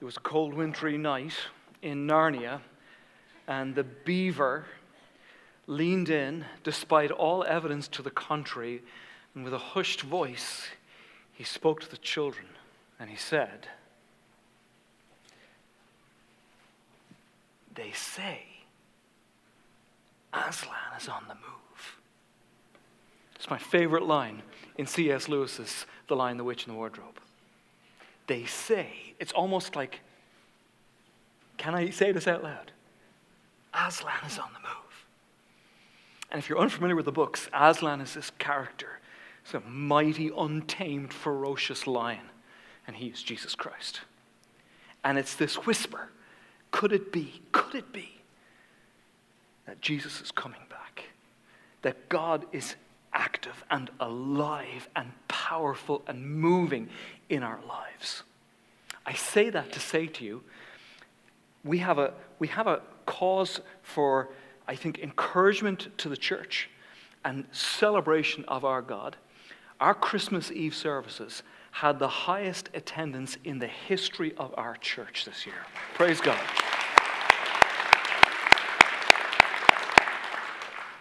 It was a cold, wintry night in Narnia, and the beaver leaned in, despite all evidence to the contrary, and with a hushed voice, he spoke to the children, and he said, They say Aslan is on the move. It's my favorite line in C.S. Lewis's The Lion, the Witch, and the Wardrobe they say. It's almost like, can I say this out loud? Aslan is on the move. And if you're unfamiliar with the books, Aslan is this character. He's a mighty, untamed, ferocious lion. And he is Jesus Christ. And it's this whisper could it be, could it be that Jesus is coming back? That God is active and alive and powerful and moving in our lives. I say that to say to you, we have a, we have a cause for, I think, encouragement to the church and celebration of our God. Our Christmas Eve services had the highest attendance in the history of our church this year. Praise God.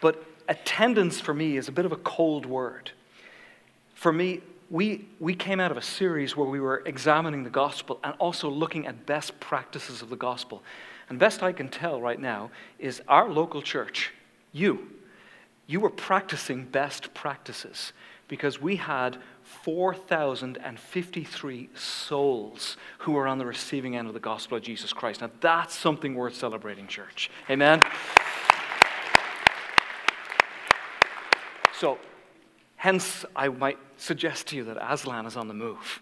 But attendance for me is a bit of a cold word. For me, we, we came out of a series where we were examining the gospel and also looking at best practices of the gospel. And best I can tell right now is our local church, you, you were practicing best practices because we had 4,053 souls who were on the receiving end of the gospel of Jesus Christ. Now, that's something worth celebrating, church. Amen? So, hence, I might suggest to you that Aslan is on the move.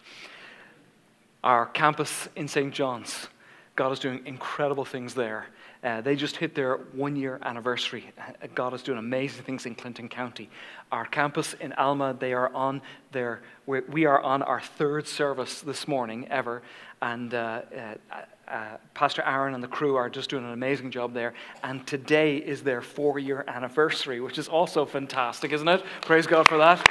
Our campus in St. John's, God is doing incredible things there. Uh, they just hit their one year anniversary. Uh, God is doing amazing things in Clinton County. Our campus in Alma, they are on their, we are on our third service this morning ever. And uh, uh uh, Pastor Aaron and the crew are just doing an amazing job there. And today is their four year anniversary, which is also fantastic, isn't it? Praise God for that.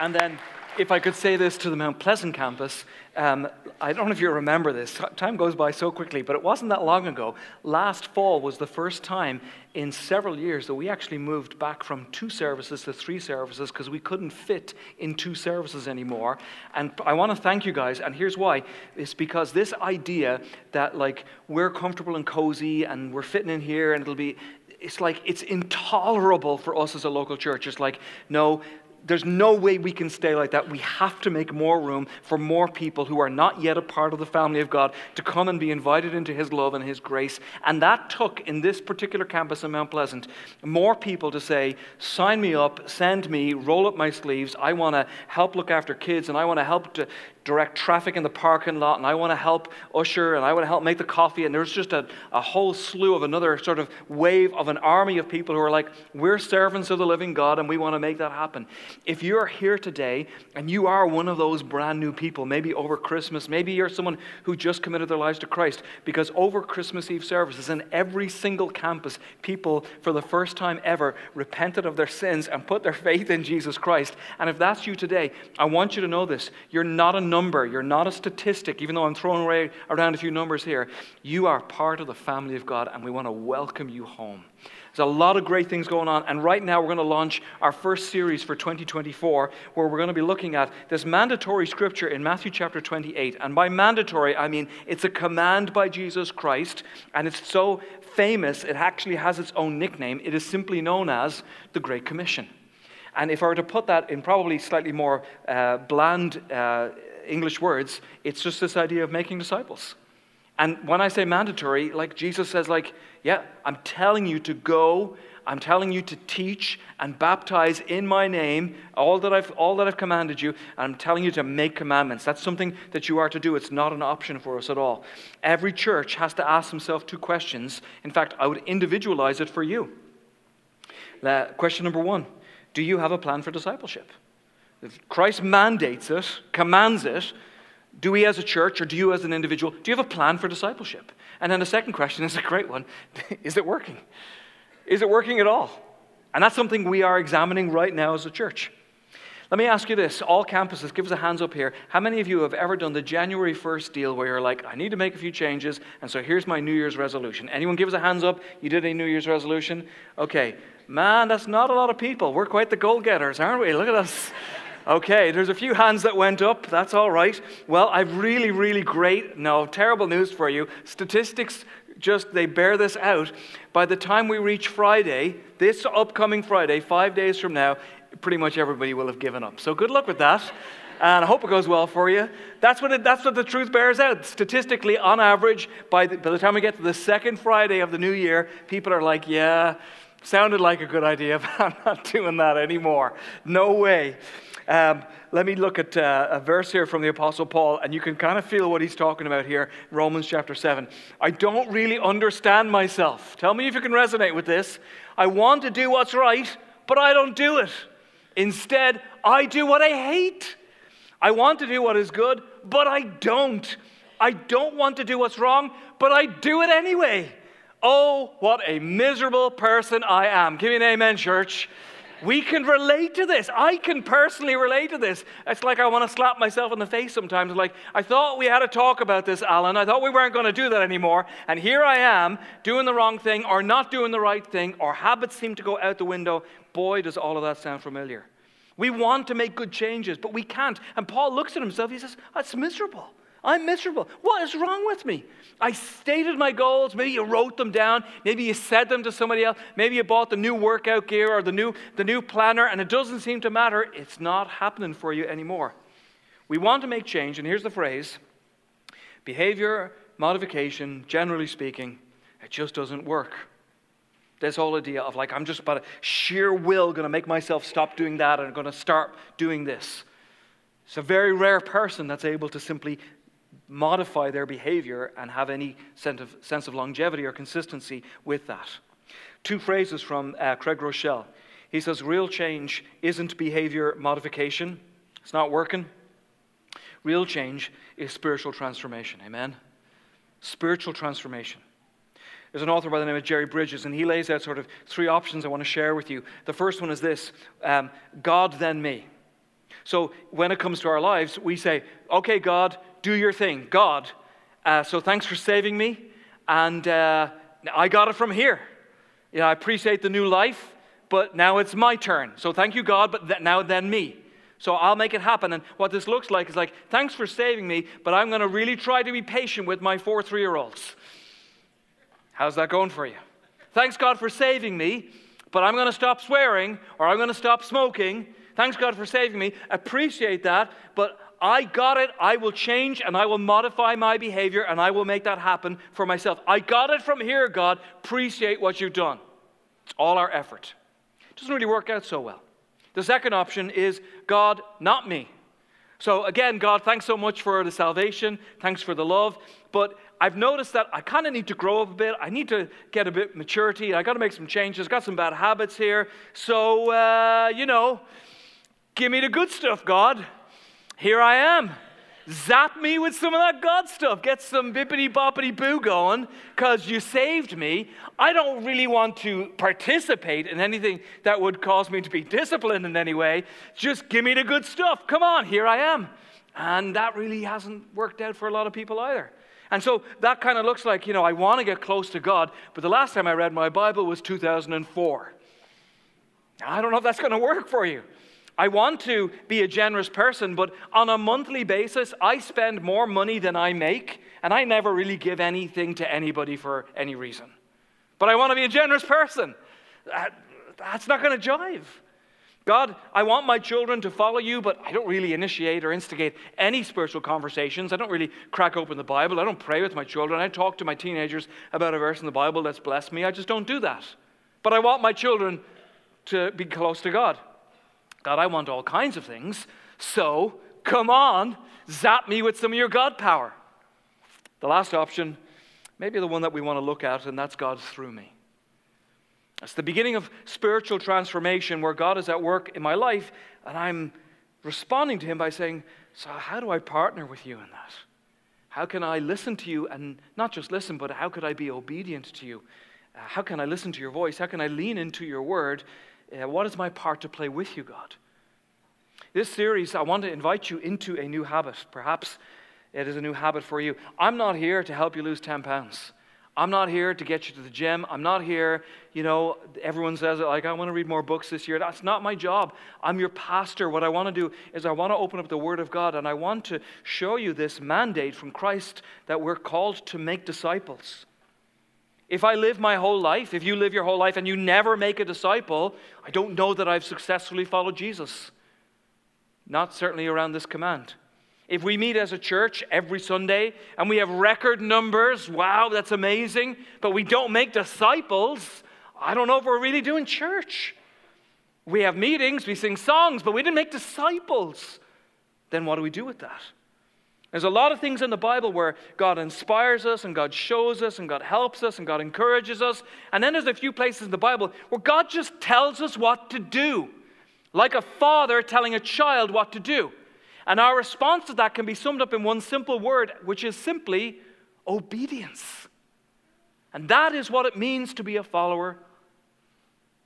And then if I could say this to the Mount Pleasant campus, um, I don't know if you remember this. Time goes by so quickly, but it wasn't that long ago. Last fall was the first time in several years that we actually moved back from two services to three services because we couldn't fit in two services anymore. And I want to thank you guys, and here's why. It's because this idea that, like, we're comfortable and cozy and we're fitting in here and it'll be it's like it's intolerable for us as a local church. It's like, no, there's no way we can stay like that. We have to make more room for more people who are not yet a part of the family of God to come and be invited into His love and His grace. And that took, in this particular campus in Mount Pleasant, more people to say, sign me up, send me, roll up my sleeves. I want to help look after kids and I want to help to direct traffic in the parking lot and I want to help usher and I want to help make the coffee. And there's just a, a whole slew of another sort of wave of an army of people who are like, we're servants of the living God and we want to make that happen. If you're here today and you are one of those brand new people, maybe over Christmas, maybe you're someone who just committed their lives to Christ, because over Christmas Eve services in every single campus, people for the first time ever repented of their sins and put their faith in Jesus Christ. And if that's you today, I want you to know this. You're not a number, you're not a statistic, even though I'm throwing around a few numbers here. You are part of the family of God, and we want to welcome you home. There's a lot of great things going on. And right now, we're going to launch our first series for 2024, where we're going to be looking at this mandatory scripture in Matthew chapter 28. And by mandatory, I mean it's a command by Jesus Christ, and it's so famous, it actually has its own nickname. It is simply known as the Great Commission. And if I were to put that in probably slightly more uh, bland uh, English words, it's just this idea of making disciples. And when I say mandatory, like Jesus says, like, yeah, I'm telling you to go, I'm telling you to teach and baptize in my name, all that I've all that I've commanded you, and I'm telling you to make commandments. That's something that you are to do. It's not an option for us at all. Every church has to ask themselves two questions. In fact, I would individualize it for you. Question number one Do you have a plan for discipleship? If Christ mandates it, commands it, do we as a church or do you as an individual, do you have a plan for discipleship? And then the second question is a great one Is it working? Is it working at all? And that's something we are examining right now as a church. Let me ask you this all campuses, give us a hands up here. How many of you have ever done the January 1st deal where you're like, I need to make a few changes, and so here's my New Year's resolution? Anyone give us a hands up? You did a New Year's resolution? Okay. Man, that's not a lot of people. We're quite the goal getters, aren't we? Look at us. Okay, there's a few hands that went up. That's all right. Well, I've really, really great, no, terrible news for you. Statistics just, they bear this out. By the time we reach Friday, this upcoming Friday, five days from now, pretty much everybody will have given up. So good luck with that. And I hope it goes well for you. That's what, it, that's what the truth bears out. Statistically, on average, by the, by the time we get to the second Friday of the new year, people are like, yeah, sounded like a good idea, but I'm not doing that anymore. No way. Um, let me look at uh, a verse here from the Apostle Paul, and you can kind of feel what he's talking about here, Romans chapter 7. I don't really understand myself. Tell me if you can resonate with this. I want to do what's right, but I don't do it. Instead, I do what I hate. I want to do what is good, but I don't. I don't want to do what's wrong, but I do it anyway. Oh, what a miserable person I am. Give me an amen, church. We can relate to this. I can personally relate to this. It's like I want to slap myself in the face sometimes. Like, I thought we had a talk about this, Alan. I thought we weren't going to do that anymore. And here I am doing the wrong thing or not doing the right thing, or habits seem to go out the window. Boy, does all of that sound familiar. We want to make good changes, but we can't. And Paul looks at himself, he says, That's miserable. I'm miserable. What is wrong with me? I stated my goals. Maybe you wrote them down. Maybe you said them to somebody else. Maybe you bought the new workout gear or the new, the new planner, and it doesn't seem to matter. It's not happening for you anymore. We want to make change, and here's the phrase behavior modification, generally speaking, it just doesn't work. This whole idea of like, I'm just by sheer will going to make myself stop doing that and going to start doing this. It's a very rare person that's able to simply modify their behavior and have any sense of, sense of longevity or consistency with that. Two phrases from uh, Craig Groeschel. He says, Real change isn't behavior modification, it's not working. Real change is spiritual transformation. Amen? Spiritual transformation. There's an author by the name of Jerry Bridges, and he lays out sort of three options I want to share with you. The first one is this um, God, then me. So when it comes to our lives, we say, Okay, God, do your thing. God, uh, so thanks for saving me. And uh, I got it from here. You know, I appreciate the new life, but now it's my turn. So thank you, God, but th- now then me. So I'll make it happen. And what this looks like is like, thanks for saving me, but I'm going to really try to be patient with my four three year olds. How's that going for you? Thanks, God, for saving me, but I'm going to stop swearing or I'm going to stop smoking. Thanks, God, for saving me. Appreciate that, but I got it. I will change and I will modify my behavior and I will make that happen for myself. I got it from here, God. Appreciate what you've done. It's all our effort. It doesn't really work out so well. The second option is God, not me. So again, God, thanks so much for the salvation. Thanks for the love. But I've noticed that I kind of need to grow up a bit. I need to get a bit maturity. I got to make some changes. Got some bad habits here. So, uh, you know, give me the good stuff, God here I am. Zap me with some of that God stuff. Get some bippity boppity boo going because you saved me. I don't really want to participate in anything that would cause me to be disciplined in any way. Just give me the good stuff. Come on, here I am. And that really hasn't worked out for a lot of people either. And so that kind of looks like, you know, I want to get close to God, but the last time I read my Bible was 2004. I don't know if that's going to work for you. I want to be a generous person, but on a monthly basis, I spend more money than I make, and I never really give anything to anybody for any reason. But I want to be a generous person. That, that's not going to jive. God, I want my children to follow you, but I don't really initiate or instigate any spiritual conversations. I don't really crack open the Bible. I don't pray with my children. I talk to my teenagers about a verse in the Bible that's blessed me. I just don't do that. But I want my children to be close to God. God, I want all kinds of things. So come on, zap me with some of your God power. The last option, maybe the one that we want to look at, and that's God through me. It's the beginning of spiritual transformation where God is at work in my life, and I'm responding to Him by saying, So, how do I partner with you in that? How can I listen to you and not just listen, but how could I be obedient to you? Uh, how can I listen to your voice? How can I lean into your word uh, what is my part to play with you, God? This series, I want to invite you into a new habit. Perhaps it is a new habit for you. I'm not here to help you lose 10 pounds. I'm not here to get you to the gym. I'm not here, you know, everyone says it like, I want to read more books this year. That's not my job. I'm your pastor. What I want to do is I want to open up the Word of God and I want to show you this mandate from Christ that we're called to make disciples. If I live my whole life, if you live your whole life and you never make a disciple, I don't know that I've successfully followed Jesus. Not certainly around this command. If we meet as a church every Sunday and we have record numbers, wow, that's amazing, but we don't make disciples, I don't know if we're really doing church. We have meetings, we sing songs, but we didn't make disciples. Then what do we do with that? There's a lot of things in the Bible where God inspires us and God shows us and God helps us and God encourages us. And then there's a few places in the Bible where God just tells us what to do, like a father telling a child what to do. And our response to that can be summed up in one simple word, which is simply obedience. And that is what it means to be a follower.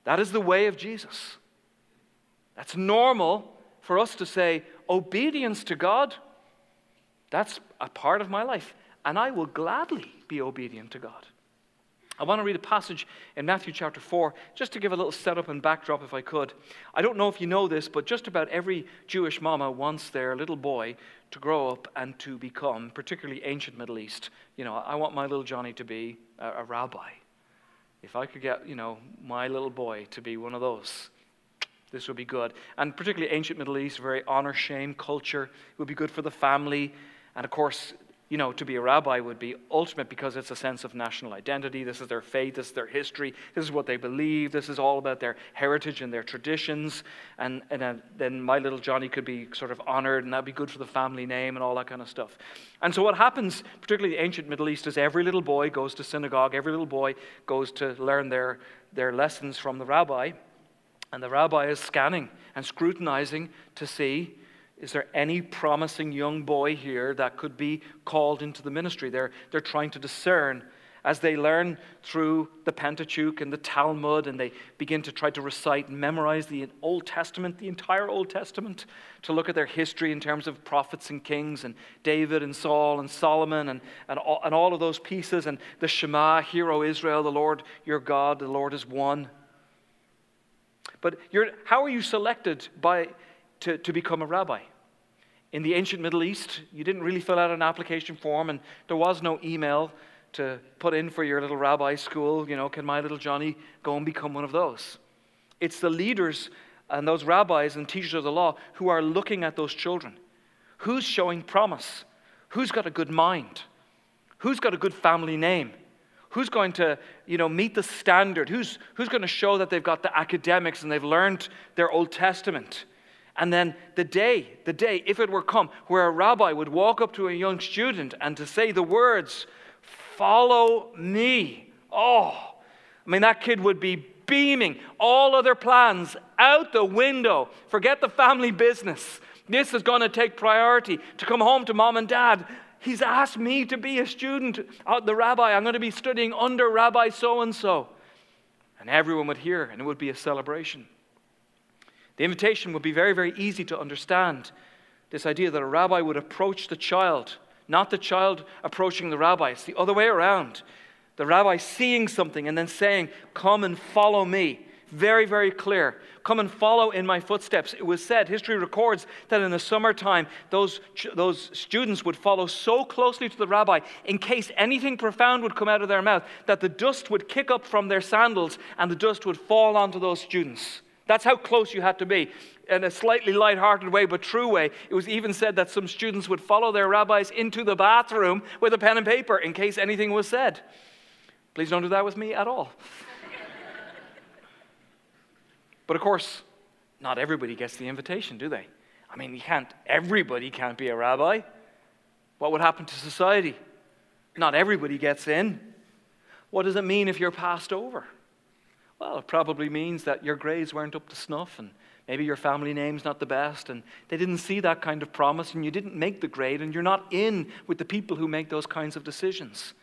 That is the way of Jesus. That's normal for us to say, obedience to God, that's a part of my life. And I will gladly be obedient to God. I want to read a passage in Matthew chapter 4, just to give a little setup and backdrop if I could. I don't know if you know this, but just about every Jewish mama wants their little boy to grow up and to become, particularly ancient Middle East. You know, I want my little Johnny to be a, a rabbi. If I could get, you know, my little boy to be one of those, this would be good. And particularly ancient Middle East, very honor shame culture, it would be good for the family. And of course, you know, to be a rabbi would be ultimate because it's a sense of national identity. This is their faith, this is their history, this is what they believe, this is all about their heritage and their traditions. And, and then my little Johnny could be sort of honored, and that'd be good for the family name and all that kind of stuff. And so, what happens, particularly the ancient Middle East, is every little boy goes to synagogue, every little boy goes to learn their, their lessons from the rabbi. And the rabbi is scanning and scrutinizing to see is there any promising young boy here that could be called into the ministry? They're, they're trying to discern as they learn through the Pentateuch and the Talmud and they begin to try to recite and memorize the Old Testament, the entire Old Testament, to look at their history in terms of prophets and kings and David and Saul and Solomon and, and, all, and all of those pieces and the Shema, Hear, O Israel, the Lord your God, the Lord is one. But how are you selected by to, to become a rabbi. In the ancient Middle East, you didn't really fill out an application form, and there was no email to put in for your little rabbi school. You know, can my little Johnny go and become one of those? It's the leaders and those rabbis and teachers of the law who are looking at those children. Who's showing promise? Who's got a good mind? Who's got a good family name? Who's going to, you know, meet the standard? Who's, who's going to show that they've got the academics and they've learned their Old Testament? And then the day, the day, if it were come, where a rabbi would walk up to a young student and to say the words, Follow me. Oh, I mean, that kid would be beaming. All other plans out the window. Forget the family business. This is going to take priority to come home to mom and dad. He's asked me to be a student, uh, the rabbi. I'm going to be studying under Rabbi so and so. And everyone would hear, and it would be a celebration. The invitation would be very, very easy to understand. This idea that a rabbi would approach the child, not the child approaching the rabbi. It's the other way around. The rabbi seeing something and then saying, Come and follow me. Very, very clear. Come and follow in my footsteps. It was said, history records that in the summertime, those, those students would follow so closely to the rabbi in case anything profound would come out of their mouth that the dust would kick up from their sandals and the dust would fall onto those students. That's how close you had to be. In a slightly light-hearted way, but true way, it was even said that some students would follow their rabbis into the bathroom with a pen and paper in case anything was said. Please don't do that with me at all. but of course, not everybody gets the invitation, do they? I mean, you can't, everybody can't be a rabbi. What would happen to society? Not everybody gets in. What does it mean if you're passed over? Well, it probably means that your grades weren't up to snuff and maybe your family name's not the best and they didn't see that kind of promise and you didn't make the grade and you're not in with the people who make those kinds of decisions.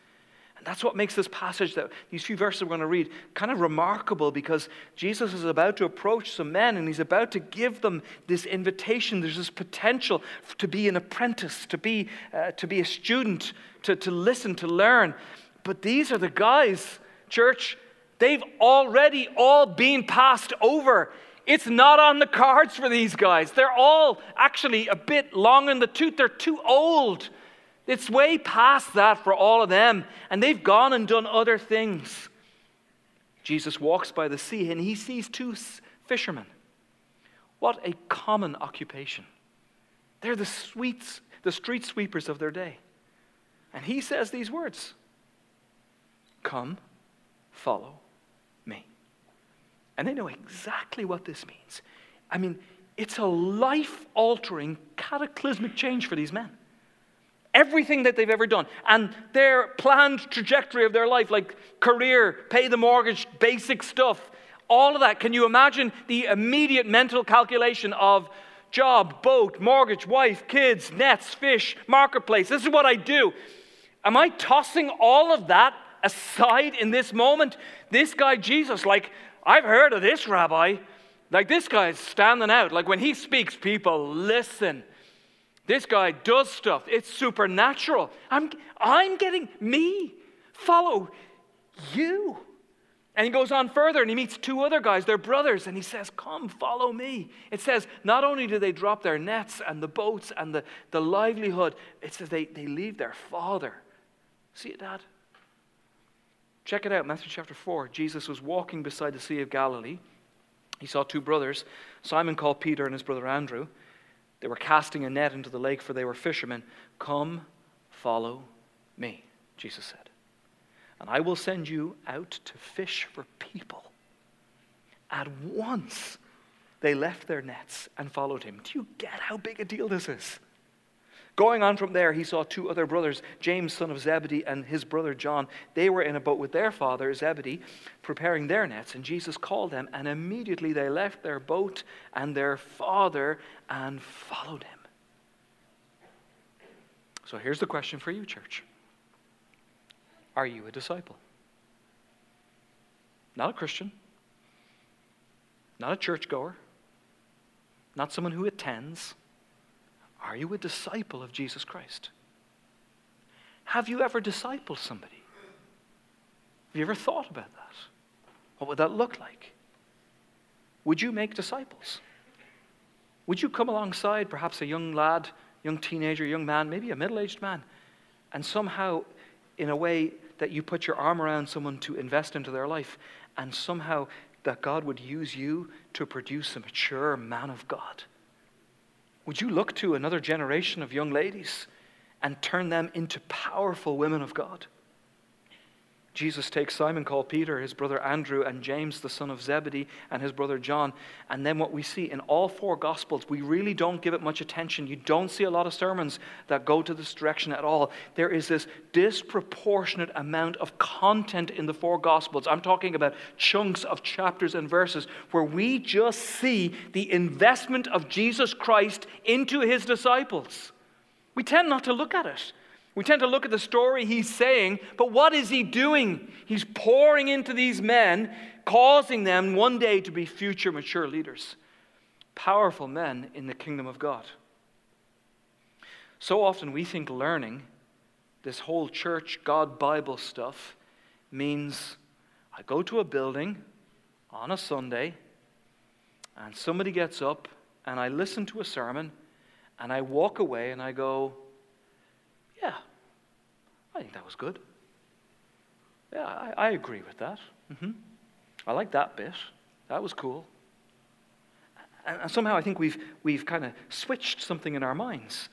And that's what makes this passage, that these few verses we're going to read, kind of remarkable because Jesus is about to approach some men and he's about to give them this invitation. There's this potential to be an apprentice, to be, uh, to be a student, to, to listen, to learn. But these are the guys, church, they've already all been passed over. It's not on the cards for these guys. They're all actually a bit long in the tooth. They're too old. It's way past that for all of them. And they've gone and done other things. Jesus walks by the sea and he sees two fishermen. What a common occupation. They're the, sweets, the street sweepers of their day. And he says these words Come, follow and they know exactly what this means. I mean, it's a life altering, cataclysmic change for these men. Everything that they've ever done and their planned trajectory of their life, like career, pay the mortgage, basic stuff, all of that. Can you imagine the immediate mental calculation of job, boat, mortgage, wife, kids, nets, fish, marketplace? This is what I do. Am I tossing all of that aside in this moment? This guy, Jesus, like, I've heard of this rabbi. Like, this guy's standing out. Like, when he speaks, people listen. This guy does stuff. It's supernatural. I'm, I'm getting me. Follow you. And he goes on further and he meets two other guys, they're brothers, and he says, Come, follow me. It says, not only do they drop their nets and the boats and the, the livelihood, it says they, they leave their father. See it, Dad? Check it out, Matthew chapter 4. Jesus was walking beside the Sea of Galilee. He saw two brothers, Simon called Peter and his brother Andrew. They were casting a net into the lake, for they were fishermen. Come, follow me, Jesus said. And I will send you out to fish for people. At once, they left their nets and followed him. Do you get how big a deal this is? Going on from there, he saw two other brothers, James, son of Zebedee, and his brother John. They were in a boat with their father, Zebedee, preparing their nets, and Jesus called them, and immediately they left their boat and their father and followed him. So here's the question for you, church Are you a disciple? Not a Christian, not a churchgoer, not someone who attends are you a disciple of Jesus Christ? Have you ever discipled somebody? Have you ever thought about that? What would that look like? Would you make disciples? Would you come alongside perhaps a young lad, young teenager, young man, maybe a middle aged man, and somehow, in a way that you put your arm around someone to invest into their life, and somehow that God would use you to produce a mature man of God? Would you look to another generation of young ladies and turn them into powerful women of God? Jesus takes Simon called Peter, his brother Andrew, and James, the son of Zebedee, and his brother John. And then what we see in all four Gospels, we really don't give it much attention. You don't see a lot of sermons that go to this direction at all. There is this disproportionate amount of content in the four Gospels. I'm talking about chunks of chapters and verses where we just see the investment of Jesus Christ into his disciples. We tend not to look at it. We tend to look at the story he's saying, but what is he doing? He's pouring into these men, causing them one day to be future mature leaders, powerful men in the kingdom of God. So often we think learning this whole church, God, Bible stuff means I go to a building on a Sunday and somebody gets up and I listen to a sermon and I walk away and I go, yeah, I think that was good. Yeah, I, I agree with that. Mm-hmm. I like that bit. That was cool. And, and somehow I think we've, we've kind of switched something in our minds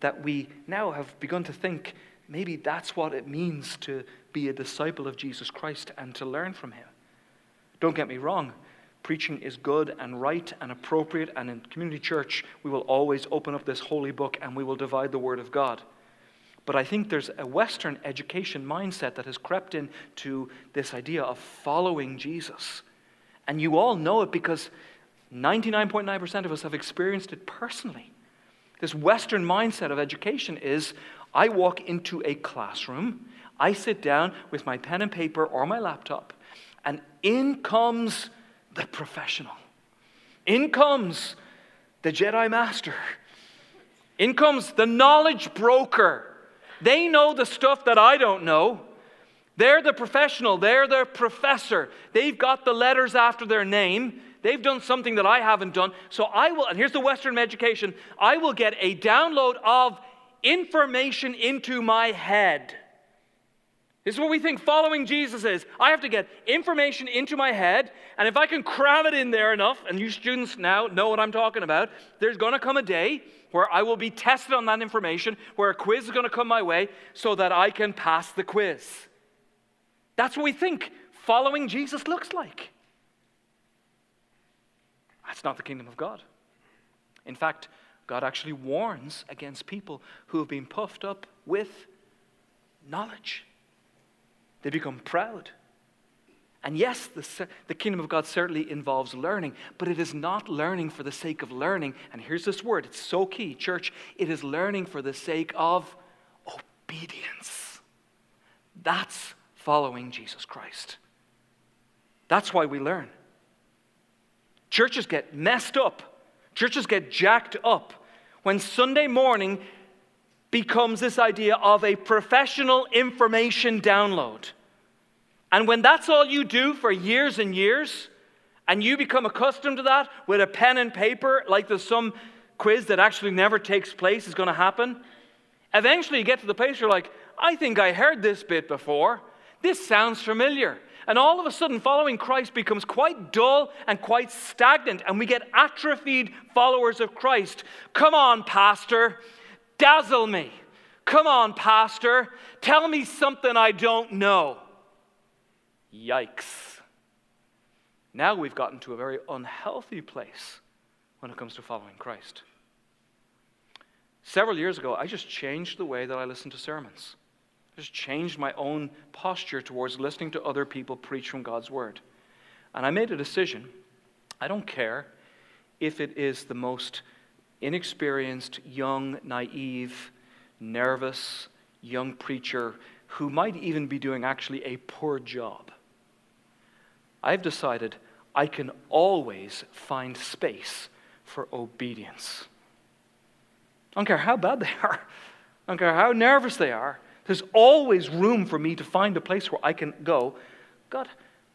that we now have begun to think maybe that's what it means to be a disciple of Jesus Christ and to learn from him. Don't get me wrong. Preaching is good and right and appropriate, and in community church, we will always open up this holy book and we will divide the Word of God. But I think there's a Western education mindset that has crept into this idea of following Jesus. And you all know it because 99.9% of us have experienced it personally. This Western mindset of education is I walk into a classroom, I sit down with my pen and paper or my laptop, and in comes the professional. In comes the Jedi Master. In comes the knowledge broker. They know the stuff that I don't know. They're the professional, they're the professor. They've got the letters after their name. They've done something that I haven't done. So I will, and here's the Western education I will get a download of information into my head. This is what we think following Jesus is. I have to get information into my head, and if I can cram it in there enough, and you students now know what I'm talking about, there's going to come a day where I will be tested on that information, where a quiz is going to come my way so that I can pass the quiz. That's what we think following Jesus looks like. That's not the kingdom of God. In fact, God actually warns against people who have been puffed up with knowledge. They become proud. And yes, the, the kingdom of God certainly involves learning, but it is not learning for the sake of learning. And here's this word it's so key, church. It is learning for the sake of obedience. That's following Jesus Christ. That's why we learn. Churches get messed up, churches get jacked up when Sunday morning becomes this idea of a professional information download. And when that's all you do for years and years, and you become accustomed to that with a pen and paper, like there's some quiz that actually never takes place is going to happen, eventually you get to the place where you're like, I think I heard this bit before. This sounds familiar. And all of a sudden, following Christ becomes quite dull and quite stagnant, and we get atrophied followers of Christ. Come on, Pastor, dazzle me. Come on, Pastor, tell me something I don't know. Yikes. Now we've gotten to a very unhealthy place when it comes to following Christ. Several years ago, I just changed the way that I listen to sermons I just changed my own posture towards listening to other people preach from God's Word. And I made a decision. I don't care if it is the most inexperienced, young, naive, nervous young preacher who might even be doing actually a poor job. I've decided I can always find space for obedience. I don't care how bad they are, I don't care how nervous they are. There's always room for me to find a place where I can go, God,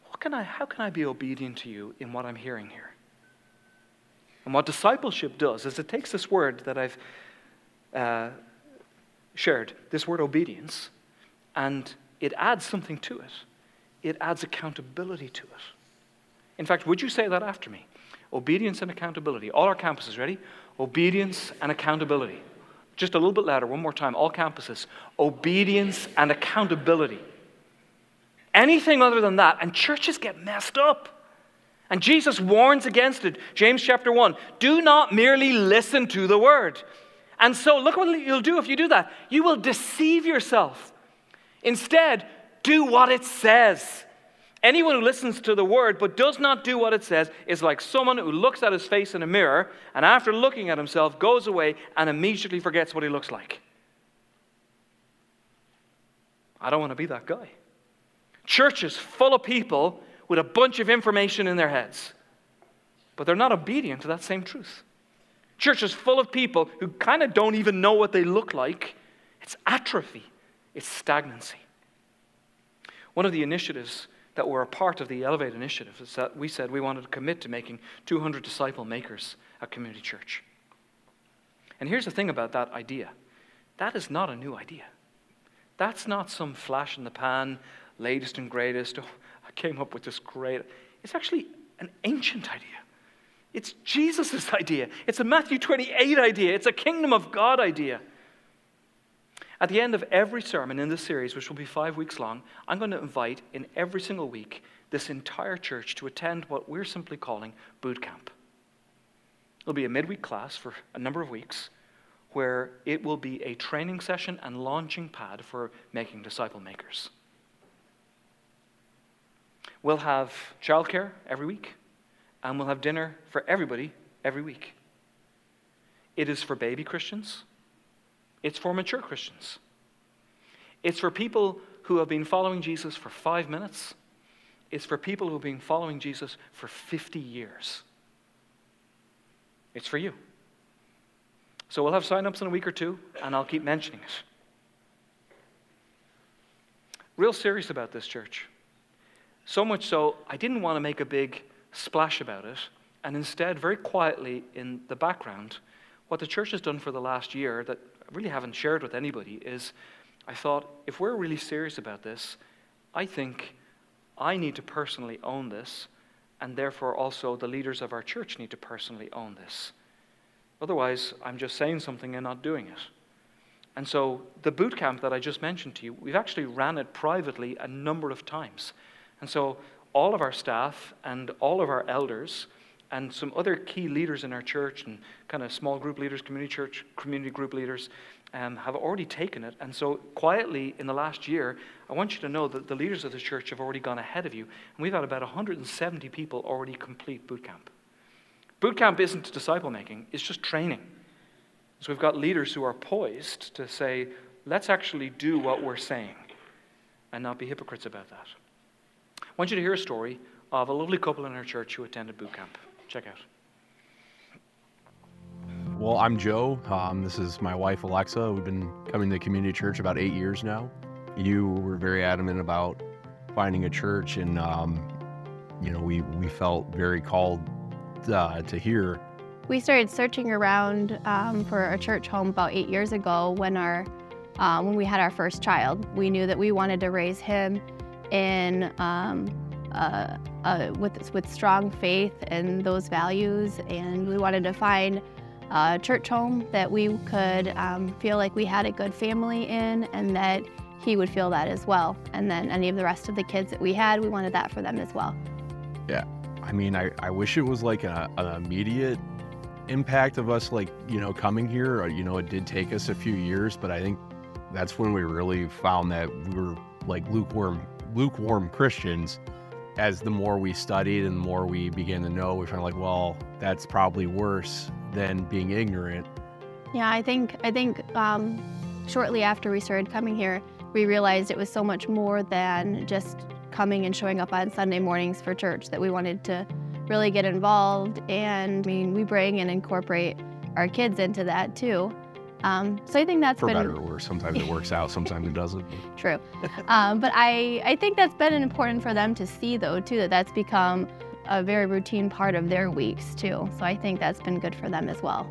what can I, how can I be obedient to you in what I'm hearing here? And what discipleship does is it takes this word that I've uh, shared, this word obedience, and it adds something to it. It adds accountability to it. In fact, would you say that after me? Obedience and accountability. All our campuses, ready? Obedience and accountability. Just a little bit louder, one more time, all campuses. Obedience and accountability. Anything other than that, and churches get messed up. And Jesus warns against it. James chapter 1 Do not merely listen to the word. And so, look what you'll do if you do that. You will deceive yourself. Instead, do what it says. Anyone who listens to the word but does not do what it says is like someone who looks at his face in a mirror and after looking at himself goes away and immediately forgets what he looks like. I don't want to be that guy. Churches full of people with a bunch of information in their heads, but they're not obedient to that same truth. Churches full of people who kind of don't even know what they look like. It's atrophy, it's stagnancy. One of the initiatives that were a part of the Elevate initiative is that we said we wanted to commit to making 200 disciple makers at Community Church. And here's the thing about that idea that is not a new idea. That's not some flash in the pan, latest and greatest. Oh, I came up with this great. It's actually an ancient idea. It's Jesus' idea. It's a Matthew 28 idea. It's a kingdom of God idea. At the end of every sermon in this series, which will be five weeks long, I'm going to invite in every single week this entire church to attend what we're simply calling boot camp. It'll be a midweek class for a number of weeks where it will be a training session and launching pad for making disciple makers. We'll have childcare every week, and we'll have dinner for everybody every week. It is for baby Christians, it's for mature Christians. It's for people who have been following Jesus for five minutes. It's for people who have been following Jesus for 50 years. It's for you. So we'll have sign-ups in a week or two, and I'll keep mentioning it. Real serious about this church. So much so, I didn't want to make a big splash about it, and instead, very quietly in the background, what the church has done for the last year that really haven't shared with anybody is I thought, if we're really serious about this, I think I need to personally own this, and therefore also the leaders of our church need to personally own this. Otherwise, I'm just saying something and not doing it. And so the boot camp that I just mentioned to you, we've actually ran it privately a number of times. And so all of our staff and all of our elders and some other key leaders in our church and kind of small group leaders, community church, community group leaders um, have already taken it. And so, quietly in the last year, I want you to know that the leaders of the church have already gone ahead of you. And we've had about 170 people already complete boot camp. Boot camp isn't disciple making, it's just training. So, we've got leaders who are poised to say, let's actually do what we're saying and not be hypocrites about that. I want you to hear a story of a lovely couple in our church who attended boot camp. Check out. Well, I'm Joe. Um, this is my wife, Alexa. We've been coming to community church about eight years now. You were very adamant about finding a church, and um, you know, we we felt very called uh, to here. We started searching around um, for a church home about eight years ago when our uh, when we had our first child. We knew that we wanted to raise him in um, uh, uh, with, with strong faith and those values, and we wanted to find a church home that we could um, feel like we had a good family in and that he would feel that as well. And then any of the rest of the kids that we had, we wanted that for them as well. Yeah. I mean, I, I wish it was like a, an immediate impact of us, like, you know, coming here. You know, it did take us a few years, but I think that's when we really found that we were like lukewarm, lukewarm Christians as the more we studied and the more we began to know, we found like, well, that's probably worse than being ignorant. Yeah, I think I think um, shortly after we started coming here, we realized it was so much more than just coming and showing up on Sunday mornings for church. That we wanted to really get involved, and I mean, we bring and incorporate our kids into that too. Um, so I think that's for been better or worse. Sometimes it works out, sometimes it doesn't. True, um, but I I think that's been important for them to see though too that that's become a very routine part of their weeks too. So I think that's been good for them as well.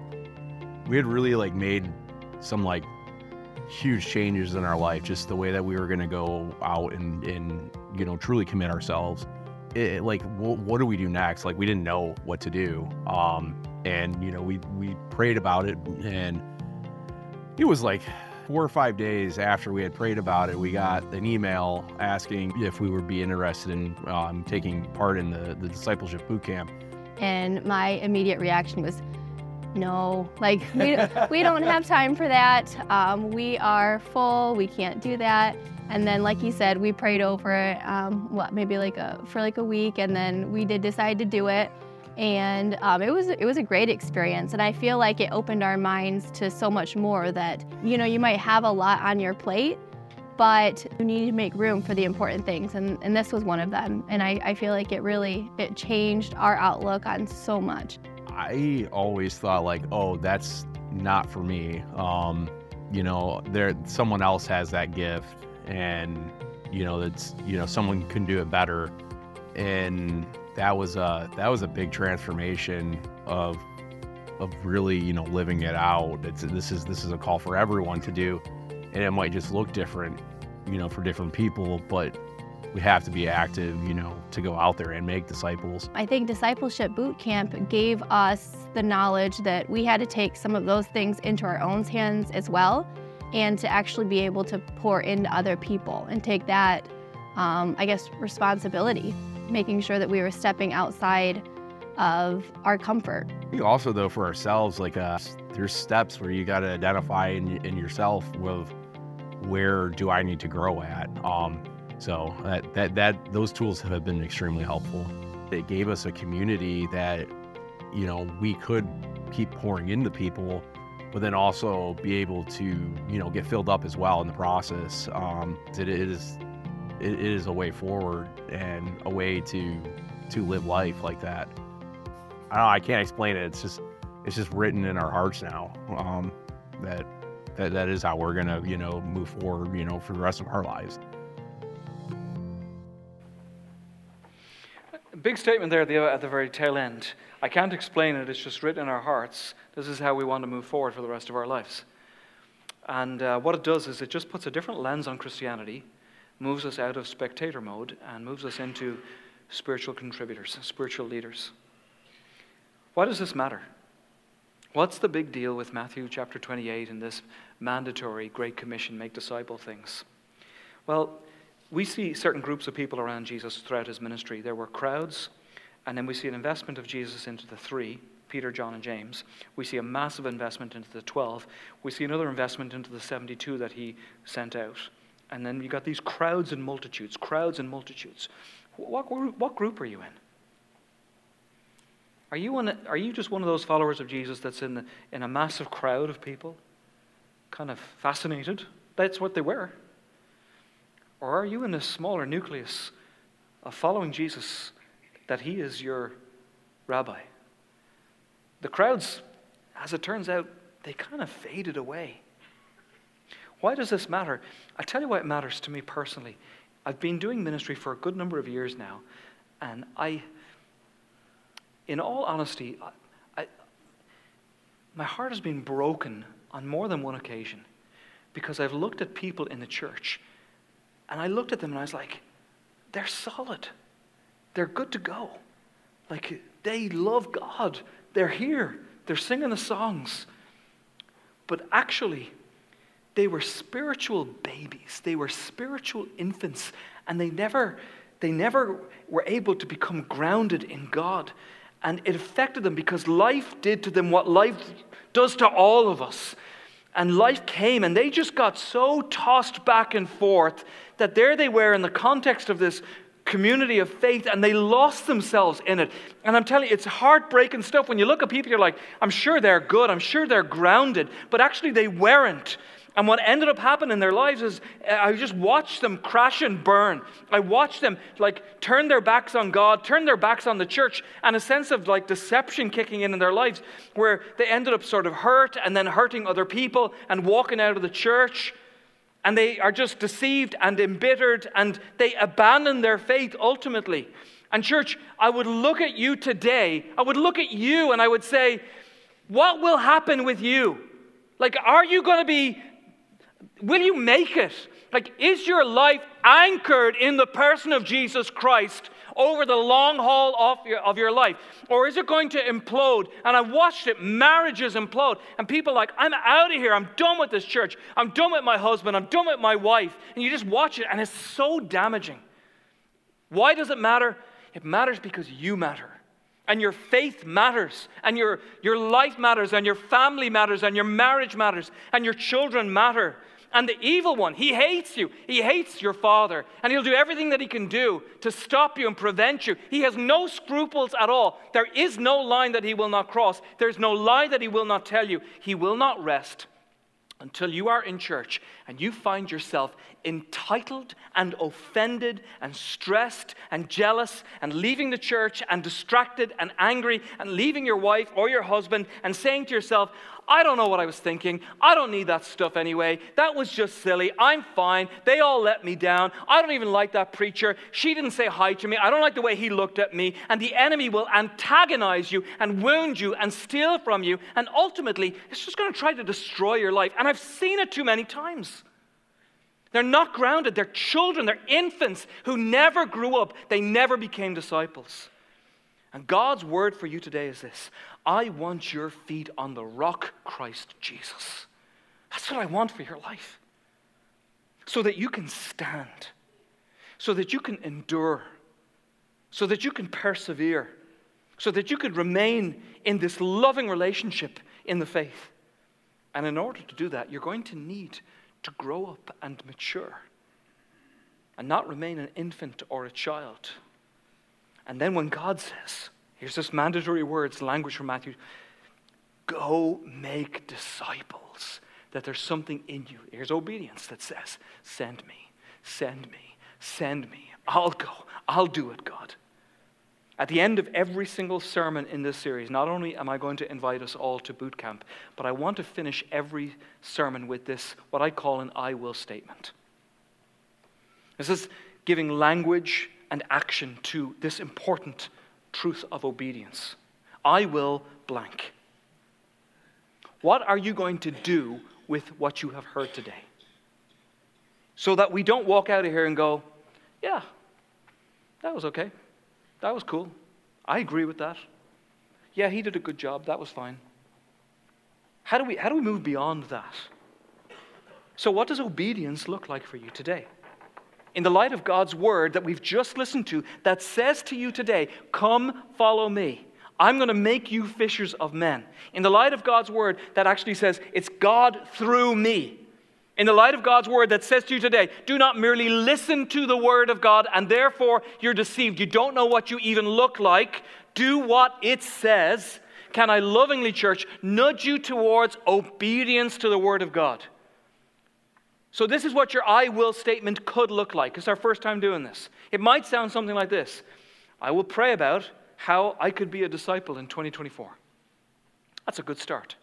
We had really like made some like huge changes in our life, just the way that we were going to go out and and you know truly commit ourselves. It, like what, what do we do next? Like we didn't know what to do. Um, and you know we we prayed about it and it was like four or five days after we had prayed about it, we got an email asking if we would be interested in um, taking part in the, the discipleship boot camp. And my immediate reaction was, no, like we, we don't have time for that. Um, we are full. We can't do that. And then, like you said, we prayed over it, um, what maybe like a for like a week, and then we did decide to do it and um, it was it was a great experience and i feel like it opened our minds to so much more that you know you might have a lot on your plate but you need to make room for the important things and, and this was one of them. And I, I feel like it really it changed our outlook on so much. I always thought like oh that's not for me. Um, you know there someone else has that gift and you know that's you know someone can do it better. And that was a that was a big transformation of of really you know living it out. It's this is this is a call for everyone to do, and it might just look different, you know, for different people, but we have to be active, you know, to go out there and make disciples. I think discipleship boot camp gave us the knowledge that we had to take some of those things into our own hands as well, and to actually be able to pour into other people and take that, um, I guess, responsibility making sure that we were stepping outside of our comfort. Also, though, for ourselves, like uh, there's steps where you got to identify in, in yourself with where do I need to grow at. Um, so that, that that those tools have been extremely helpful. It gave us a community that you know we could keep pouring into people but then also be able to, you know, get filled up as well in the process. Um, it is, it is a way forward and a way to, to live life like that. I don't I can't explain it. It's just, it's just written in our hearts now. Um, that, that, that is how we're gonna, you know, move forward, you know, for the rest of our lives. Big statement there at the, at the very tail end. I can't explain it, it's just written in our hearts. This is how we want to move forward for the rest of our lives. And uh, what it does is it just puts a different lens on Christianity, moves us out of spectator mode, and moves us into spiritual contributors, spiritual leaders. Why does this matter? What's the big deal with Matthew chapter 28 and this mandatory Great Commission, make disciple things? Well, we see certain groups of people around Jesus throughout his ministry. There were crowds, and then we see an investment of Jesus into the three Peter, John, and James. We see a massive investment into the 12. We see another investment into the 72 that he sent out. And then you got these crowds and multitudes, crowds and multitudes. What, what group are you in? Are you, in a, are you just one of those followers of Jesus that's in, the, in a massive crowd of people? Kind of fascinated? That's what they were. Or are you in a smaller nucleus of following Jesus that he is your rabbi? The crowds, as it turns out, they kind of faded away. Why does this matter? I'll tell you why it matters to me personally. I've been doing ministry for a good number of years now, and I, in all honesty, I, I, my heart has been broken on more than one occasion because I've looked at people in the church and I looked at them and I was like, they're solid. They're good to go. Like, they love God. They're here. They're singing the songs. But actually, they were spiritual babies. They were spiritual infants. And they never, they never were able to become grounded in God. And it affected them because life did to them what life does to all of us. And life came, and they just got so tossed back and forth that there they were in the context of this community of faith and they lost themselves in it. And I'm telling you, it's heartbreaking stuff. When you look at people, you're like, I'm sure they're good, I'm sure they're grounded, but actually they weren't. And what ended up happening in their lives is uh, I just watched them crash and burn. I watched them like turn their backs on God, turn their backs on the church, and a sense of like deception kicking in in their lives where they ended up sort of hurt and then hurting other people and walking out of the church. And they are just deceived and embittered and they abandon their faith ultimately. And, church, I would look at you today, I would look at you and I would say, What will happen with you? Like, are you going to be Will you make it? Like, is your life anchored in the person of Jesus Christ over the long haul of your, of your life? Or is it going to implode? And I watched it, marriages implode. And people like, I'm out of here. I'm done with this church. I'm done with my husband. I'm done with my wife. And you just watch it, and it's so damaging. Why does it matter? It matters because you matter. And your faith matters, and your, your life matters, and your family matters, and your marriage matters, and your children matter. And the evil one, he hates you. He hates your father. And he'll do everything that he can do to stop you and prevent you. He has no scruples at all. There is no line that he will not cross, there's no lie that he will not tell you. He will not rest until you are in church and you find yourself entitled and offended and stressed and jealous and leaving the church and distracted and angry and leaving your wife or your husband and saying to yourself, I don't know what I was thinking. I don't need that stuff anyway. That was just silly. I'm fine. They all let me down. I don't even like that preacher. She didn't say hi to me. I don't like the way he looked at me. And the enemy will antagonize you and wound you and steal from you. And ultimately, it's just going to try to destroy your life. And I've seen it too many times. They're not grounded. They're children. They're infants who never grew up. They never became disciples. And God's word for you today is this I want your feet on the rock, Christ Jesus. That's what I want for your life. So that you can stand, so that you can endure, so that you can persevere, so that you can remain in this loving relationship in the faith. And in order to do that, you're going to need to grow up and mature and not remain an infant or a child. And then when God says, here's this mandatory words, language from Matthew, Go make disciples. That there's something in you. Here's obedience that says, Send me, send me, send me. I'll go. I'll do it, God. At the end of every single sermon in this series, not only am I going to invite us all to boot camp, but I want to finish every sermon with this, what I call an I will statement. This is giving language and action to this important truth of obedience. I will blank. What are you going to do with what you have heard today? So that we don't walk out of here and go, yeah, that was okay. That was cool. I agree with that. Yeah, he did a good job. That was fine. How do we, how do we move beyond that? So, what does obedience look like for you today? In the light of God's word that we've just listened to, that says to you today, Come, follow me. I'm going to make you fishers of men. In the light of God's word, that actually says, It's God through me. In the light of God's word that says to you today, do not merely listen to the word of God and therefore you're deceived. You don't know what you even look like. Do what it says. Can I lovingly, church, nudge you towards obedience to the word of God? So, this is what your I will statement could look like. It's our first time doing this. It might sound something like this I will pray about how I could be a disciple in 2024. That's a good start.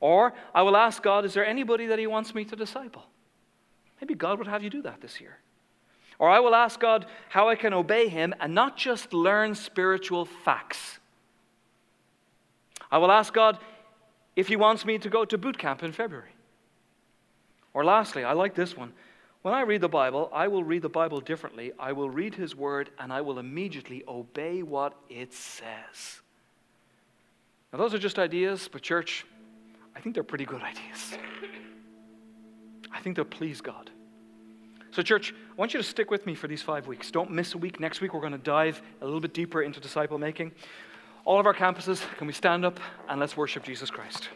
Or I will ask God, is there anybody that He wants me to disciple? Maybe God would have you do that this year. Or I will ask God how I can obey Him and not just learn spiritual facts. I will ask God if He wants me to go to boot camp in February. Or lastly, I like this one. When I read the Bible, I will read the Bible differently. I will read His Word and I will immediately obey what it says. Now, those are just ideas, but, church, I think they're pretty good ideas. I think they'll please God. So, church, I want you to stick with me for these five weeks. Don't miss a week. Next week, we're going to dive a little bit deeper into disciple making. All of our campuses, can we stand up and let's worship Jesus Christ?